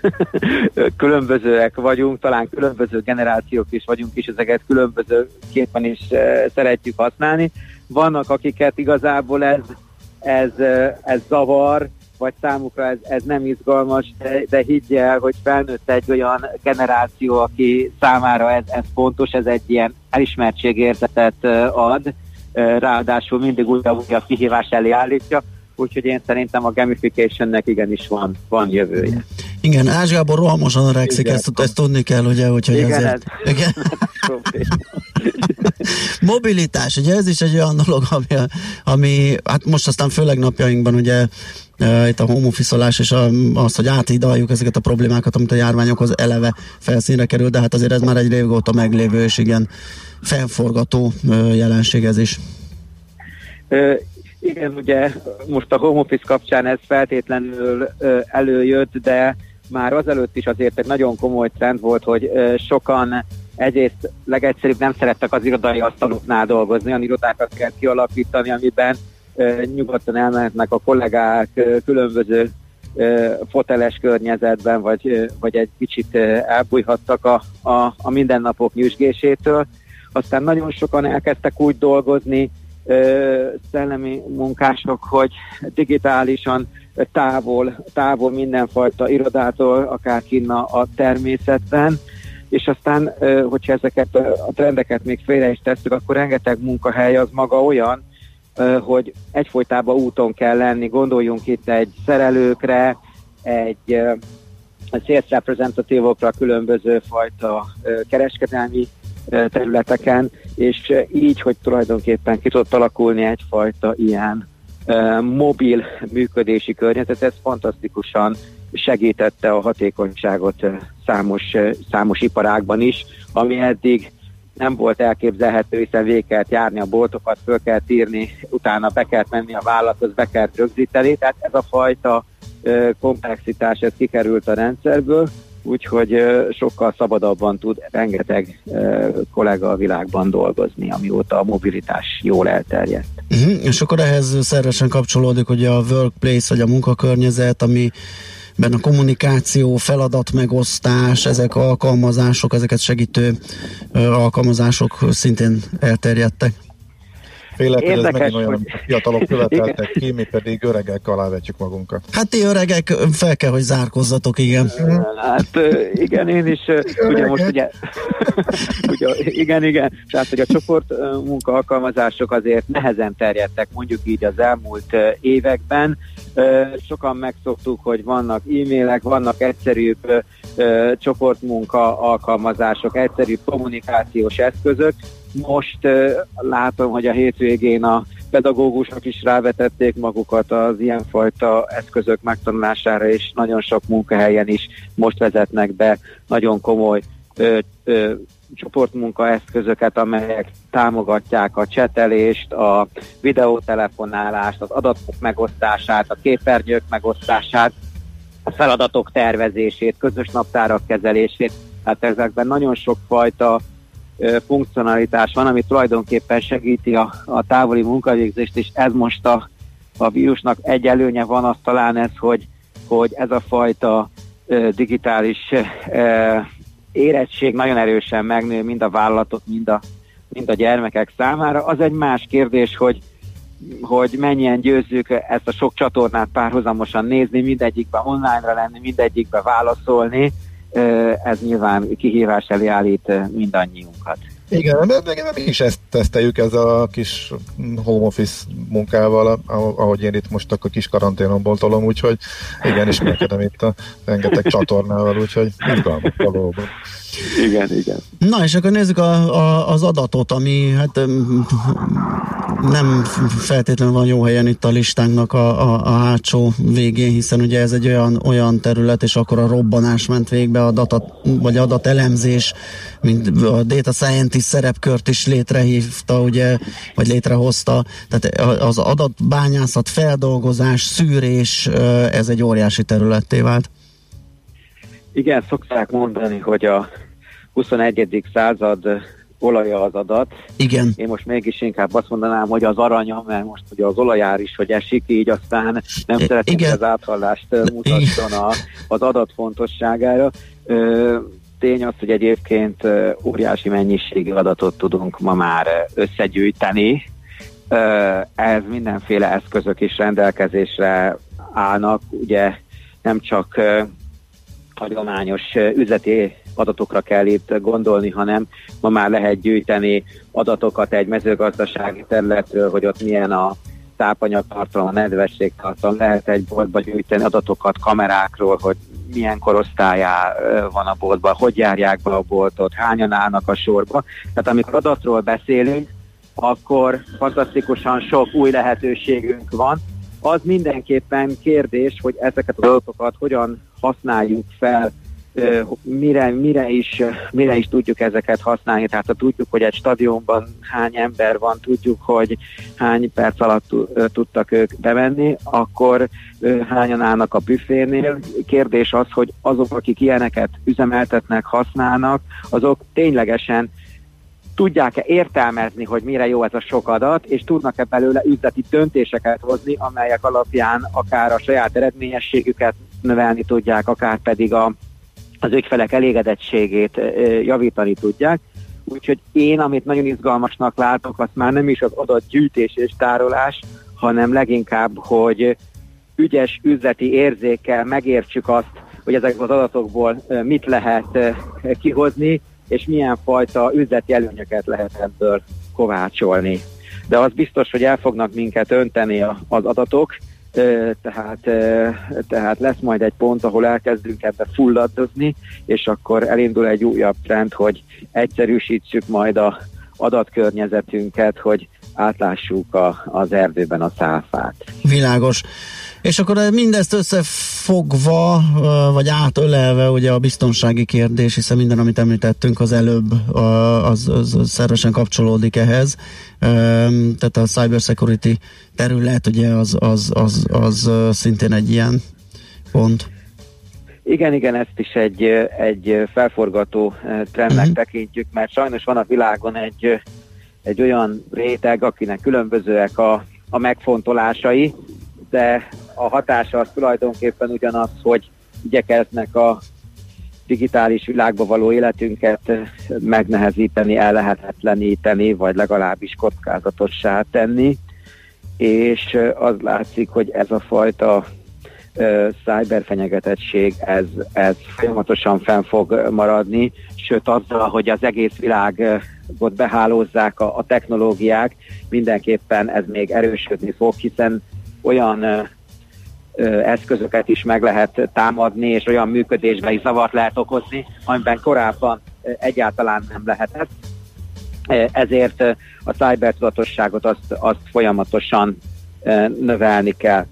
különbözőek vagyunk, talán különböző generációk is vagyunk, és ezeket különbözőképpen is uh, szeretjük használni. Vannak, akiket igazából ez, ez, uh, ez zavar, vagy számukra ez, ez nem izgalmas, de, de higgy el, hogy felnőtt egy olyan generáció, aki számára ez, ez fontos, ez egy ilyen elismertségérzetet uh, ad, ráadásul mindig újabb újabb kihívás elé állítja, úgyhogy én szerintem a gamificationnek igenis van, van jövője. Igen, Ázsiában rohamosan öregszik, ezt, ezt tudni kell, ugye, úgyhogy igen, ezért... Ez... Igen. Mobilitás, ugye ez is egy olyan dolog, ami, ami hát most aztán főleg napjainkban ugye e, itt a home és a, az, hogy átidaljuk ezeket a problémákat, amit a járványokhoz eleve felszínre kerül, de hát azért ez már egy régóta meglévő és igen felforgató e, jelenség ez is. Igen, ugye most a home office kapcsán ez feltétlenül ö, előjött, de már azelőtt is azért egy nagyon komoly trend volt, hogy sokan egyrészt legegyszerűbb nem szerettek az irodai asztaloknál dolgozni, olyan irodákat kell kialakítani, amiben nyugodtan elmehetnek a kollégák különböző foteles környezetben, vagy, vagy egy kicsit elbújhattak a, a, a mindennapok nyüzsgésétől. Aztán nagyon sokan elkezdtek úgy dolgozni, szellemi munkások, hogy digitálisan távol, távol mindenfajta irodától, akár kinna a természetben, és aztán, hogyha ezeket a trendeket még félre is tesszük, akkor rengeteg munkahely az maga olyan, hogy egyfolytában úton kell lenni. Gondoljunk itt egy szerelőkre, egy sales reprezentatívokra, különböző fajta kereskedelmi területeken, és így, hogy tulajdonképpen ki tudott alakulni egyfajta ilyen mobil működési környezet, ez fantasztikusan segítette a hatékonyságot számos, számos iparágban is, ami eddig nem volt elképzelhető, hiszen végig kellett járni a boltokat, föl kellett írni, utána be kellett menni a vállalathoz, be kellett rögzíteni, tehát ez a fajta komplexitás, ez kikerült a rendszerből, úgyhogy sokkal szabadabban tud rengeteg kollega a világban dolgozni, amióta a mobilitás jól elterjedt. Uh-huh. És akkor ehhez szervesen kapcsolódik ugye a workplace, vagy a munkakörnyezet, ami benne a kommunikáció, feladatmegosztás, ezek alkalmazások, ezeket segítő alkalmazások szintén elterjedtek. Félek, hogy ez megint olyan, hogy... fiatalok követeltek ki, mi pedig öregek alá vetjük magunkat. Hát ti öregek, fel kell, hogy zárkozzatok, igen. Hát igen, én is, ugye most ugye, ugye, igen, igen, tehát hogy a csoport munka alkalmazások azért nehezen terjedtek, mondjuk így az elmúlt években, sokan megszoktuk, hogy vannak e-mailek, vannak egyszerűbb csoportmunka alkalmazások, egyszerűbb kommunikációs eszközök, most látom, hogy a hétvégén a pedagógusok is rávetették magukat az ilyenfajta eszközök megtanulására, és nagyon sok munkahelyen is most vezetnek be nagyon komoly ö, ö, csoportmunka eszközöket, amelyek támogatják a csetelést, a videótelefonálást, az adatok megosztását, a képernyők megosztását, a feladatok tervezését, közös naptárak kezelését. Tehát ezekben nagyon sok fajta funkcionalitás van, ami tulajdonképpen segíti a, a távoli munkavégzést, és ez most a, a vírusnak egy előnye van, az talán ez, hogy, hogy ez a fajta digitális érettség nagyon erősen megnő mind a vállalatok, mind a, mind a gyermekek számára. Az egy más kérdés, hogy hogy mennyien győzzük ezt a sok csatornát párhuzamosan nézni, mindegyikbe online-ra lenni, mindegyikbe válaszolni, ez nyilván kihívás elé állít mindannyiunkat. Igen, de, de, de mi is ezt teszteljük ez a kis home office munkával, ahogy én itt most akkor kis karanténomból tolom, úgyhogy igen, ismerkedem itt a rengeteg csatornával, úgyhogy izgalmas valóban. Igen, igen. Na és akkor nézzük a, a, az adatot, ami hát nem feltétlenül van jó helyen itt a listánknak a, a, a hátsó végén, hiszen ugye ez egy olyan, olyan terület, és akkor a robbanás ment végbe, a data, vagy adatelemzés, mint a data scientist szerepkört is létrehívta, ugye, vagy létrehozta, tehát az adatbányászat, feldolgozás, szűrés, ez egy óriási területté vált. Igen, szokták mondani, hogy a 21. század olaja az adat. Igen. Én most mégis inkább azt mondanám, hogy az aranya, mert most ugye az olajár is, hogy esik, így aztán nem szeretném, hogy az áthallást mutasson a, az adat fontosságára. Ö, tény az, hogy egyébként óriási mennyiségű adatot tudunk ma már összegyűjteni. Ez mindenféle eszközök is rendelkezésre állnak, ugye nem csak hagyományos üzleti adatokra kell itt gondolni, hanem ma már lehet gyűjteni adatokat egy mezőgazdasági területről, hogy ott milyen a tápanyagtartalom, a nedvességtartalom, lehet egy boltba gyűjteni adatokat kamerákról, hogy milyen korosztályá van a boltban, hogy járják be a boltot, hányan állnak a sorba. Tehát amikor adatról beszélünk, akkor fantasztikusan sok új lehetőségünk van. Az mindenképpen kérdés, hogy ezeket az adatokat hogyan használjuk fel mire, mire, is, mire is tudjuk ezeket használni. Tehát ha tudjuk, hogy egy stadionban hány ember van, tudjuk, hogy hány perc alatt tudtak ők bemenni, akkor hányan állnak a büfénél. Kérdés az, hogy azok, akik ilyeneket üzemeltetnek, használnak, azok ténylegesen tudják-e értelmezni, hogy mire jó ez a sok adat, és tudnak-e belőle üzleti döntéseket hozni, amelyek alapján akár a saját eredményességüket növelni tudják, akár pedig a, az ügyfelek elégedettségét javítani tudják. Úgyhogy én, amit nagyon izgalmasnak látok, az már nem is az adatgyűjtés és tárolás, hanem leginkább, hogy ügyes üzleti érzékkel megértsük azt, hogy ezekből az adatokból mit lehet kihozni, és milyen fajta üzleti előnyöket lehet ebből kovácsolni. De az biztos, hogy el fognak minket önteni az adatok, tehát, tehát lesz majd egy pont, ahol elkezdünk ebbe fulladozni, és akkor elindul egy újabb trend, hogy egyszerűsítsük majd a adatkörnyezetünket, hogy átlássuk a, az erdőben a száfát. Világos. És akkor mindezt összefogva, vagy átölelve ugye a biztonsági kérdés, hiszen minden, amit említettünk az előbb, az, az, az szervesen kapcsolódik ehhez. Tehát a cybersecurity terület ugye az, az, az, az szintén egy ilyen pont. Igen, igen, ezt is egy, egy felforgató trendnek uh-huh. tekintjük, mert sajnos van a világon egy, egy olyan réteg, akinek különbözőek a, a megfontolásai, de a hatása az tulajdonképpen ugyanaz, hogy igyekeznek a digitális világba való életünket megnehezíteni, ellehetetleníteni, vagy legalábbis kockázatossá tenni, és az látszik, hogy ez a fajta cyberfenyegetettség, ez, ez folyamatosan fenn fog maradni, sőt azzal, hogy az egész világot behálózzák a, a technológiák, mindenképpen ez még erősödni fog, hiszen olyan eszközöket is meg lehet támadni, és olyan működésbe is zavart lehet okozni, amiben korábban egyáltalán nem lehetett. Ezért a cybertudatosságot azt, azt folyamatosan növelni kell.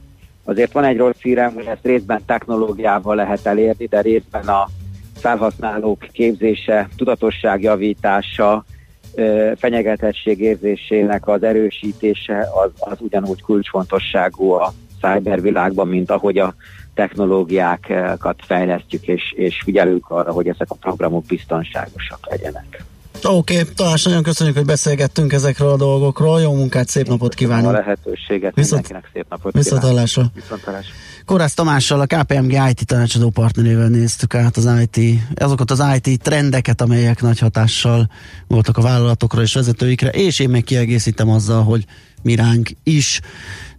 Azért van egy rossz hírem, hogy ezt részben technológiával lehet elérni, de részben a felhasználók képzése, tudatosságjavítása, fenyegetettség érzésének az erősítése az, az ugyanúgy kulcsfontosságú a cybervilágban, mint ahogy a technológiákat fejlesztjük, és, és figyelünk arra, hogy ezek a programok biztonságosak legyenek. Oké, okay, Talás, nagyon köszönjük, hogy beszélgettünk ezekről a dolgokról. Jó munkát, szép napot kívánok! A lehetőséget, Viszont, mindenkinek szép napot Viszontalásra! Viszontalásra! Korász Tamással, a KPMG IT tanácsadó partnerével néztük át az IT, azokat az IT trendeket, amelyek nagy hatással voltak a vállalatokra és vezetőikre, és én meg kiegészítem azzal, hogy mi ránk is.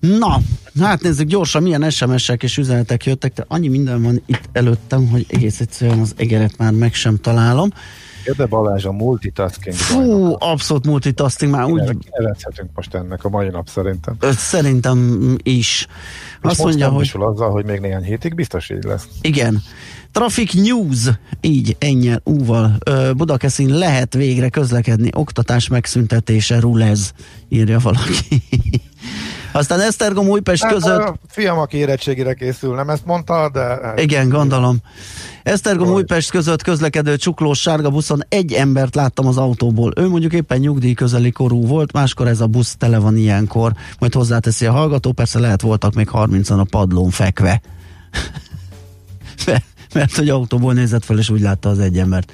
Na, hát nézzük gyorsan, milyen SMS-ek és üzenetek jöttek, de annyi minden van itt előttem, hogy egész egyszerűen az egeret már meg sem találom. Jöde Balázs a multitasking. Fú, bajnokat. abszolút multitasking már úgy... Nevezhetünk most ennek a mai nap szerintem. Szerintem is. És Azt mondja, hogy... azzal, hogy még néhány hétig biztos így lesz. Igen. Traffic News, így ennyi úval. Budakeszin lehet végre közlekedni, oktatás megszüntetése, rulez, írja valaki. Aztán Esztergom Újpest hát, között... Fiam, aki érettségére készül, nem ezt mondta, de... Igen, gondolom. Esztergom Hogy. Újpest között közlekedő csuklós sárga buszon egy embert láttam az autóból. Ő mondjuk éppen nyugdíj közeli korú volt, máskor ez a busz tele van ilyenkor. Majd hozzáteszi a hallgató, persze lehet voltak még 30-an a padlón fekve. Mert hogy autóból nézett fel, és úgy látta az egy embert.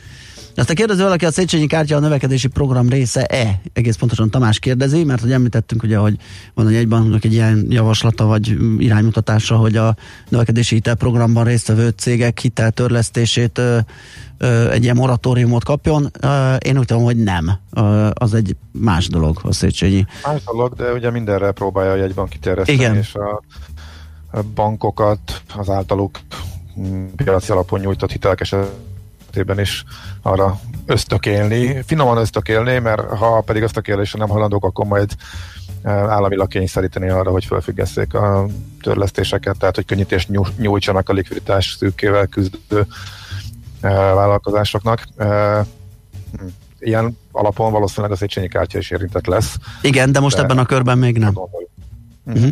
Aztán kérdezi valaki, a Széchenyi kártya a növekedési program része-e? Egész pontosan Tamás kérdezi, mert hogy említettünk ugye, hogy van egy egybanknak egy ilyen javaslata vagy iránymutatása, hogy a növekedési hitelprogramban résztvevő cégek hiteltörlesztését ö, ö, egy ilyen moratóriumot kapjon. Ö, én úgy tudom, hogy nem. Ö, az egy más dolog a Széchenyi. Más dolog, de ugye mindenre próbálja a jegybank kiterjeszteni, Igen. és a, a bankokat az általuk piaci alapon nyújtott hitelek esetében is arra ösztökélni, finoman ösztökélni, mert ha pedig ösztökélésre nem halandók, akkor majd e, államilag kényszeríteni arra, hogy felfüggesszék a törlesztéseket, tehát hogy könnyítést nyújtsanak a likviditás szűkével küzdő e, vállalkozásoknak. E, hm, ilyen alapon valószínűleg az Széchenyi kártya is érintett lesz. Igen, de most de ebben a körben még nem. Uh-huh.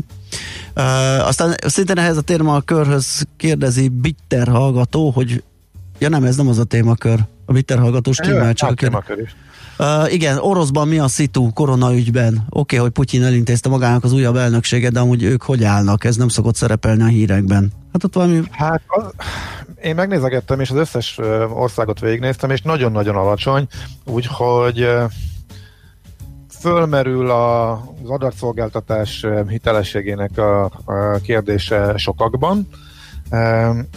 Uh, aztán szintén ehhez a téma a körhöz kérdezi Bitter hallgató, hogy Ja nem, ez nem az a témakör. A Bitter hallgató stimmel csak a témakör is. Uh, igen, oroszban mi a szitu koronaügyben? Oké, okay, hogy Putyin elintézte magának az újabb elnökséget, de amúgy ők hogy állnak? Ez nem szokott szerepelni a hírekben. Hát ott valami... Hát az, én megnézegettem, és az összes országot végignéztem, és nagyon-nagyon alacsony, úgyhogy fölmerül a, az adatszolgáltatás hitelességének a, a kérdése sokakban,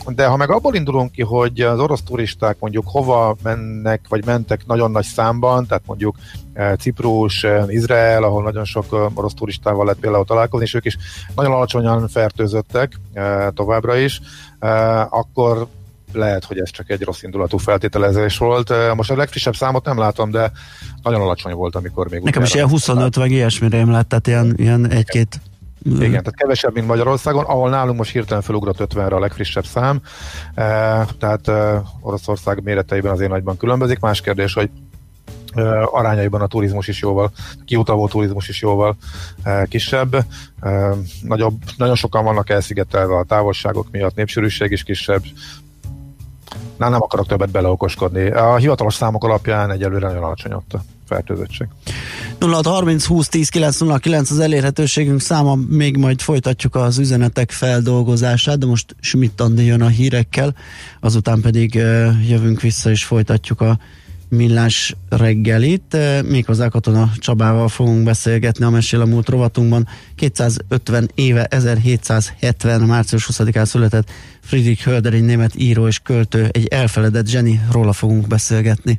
de ha meg abból indulunk ki, hogy az orosz turisták mondjuk hova mennek, vagy mentek nagyon nagy számban, tehát mondjuk e, Ciprus, e, Izrael, ahol nagyon sok e, orosz turistával lehet például találkozni, és ők is nagyon alacsonyan fertőzöttek továbbra is, akkor lehet, hogy ez csak egy rossz indulatú feltételezés volt. Most a legfrissebb számot nem látom, de nagyon alacsony volt, amikor még... Nekem is ilyen 25 vagy ilyesmire lett, tehát ilyen, ilyen egy-két igen, tehát kevesebb, mint Magyarországon, ahol nálunk most hirtelen felugrott 50-re a legfrissebb szám, e, tehát e, Oroszország méreteiben azért nagyban különbözik. Más kérdés, hogy e, arányaiban a turizmus is jóval, kiutavó turizmus is jóval e, kisebb. E, nagyobb, nagyon sokan vannak elszigetelve a távolságok miatt, népsűrűség is kisebb, Na, nem akarok többet beleokoskodni. A hivatalos számok alapján egyelőre nagyon alacsony ott fertőzöttség. 0630 20 10 909 az elérhetőségünk száma, még majd folytatjuk az üzenetek feldolgozását, de most Schmidt Andi jön a hírekkel, azután pedig jövünk vissza és folytatjuk a millás reggelit. Méghozzá Katona Csabával fogunk beszélgetni a Mesél a múlt rovatunkban. 250 éve 1770. március 20-án született Friedrich Hölderlin német író és költő, egy elfeledett zseni, róla fogunk beszélgetni.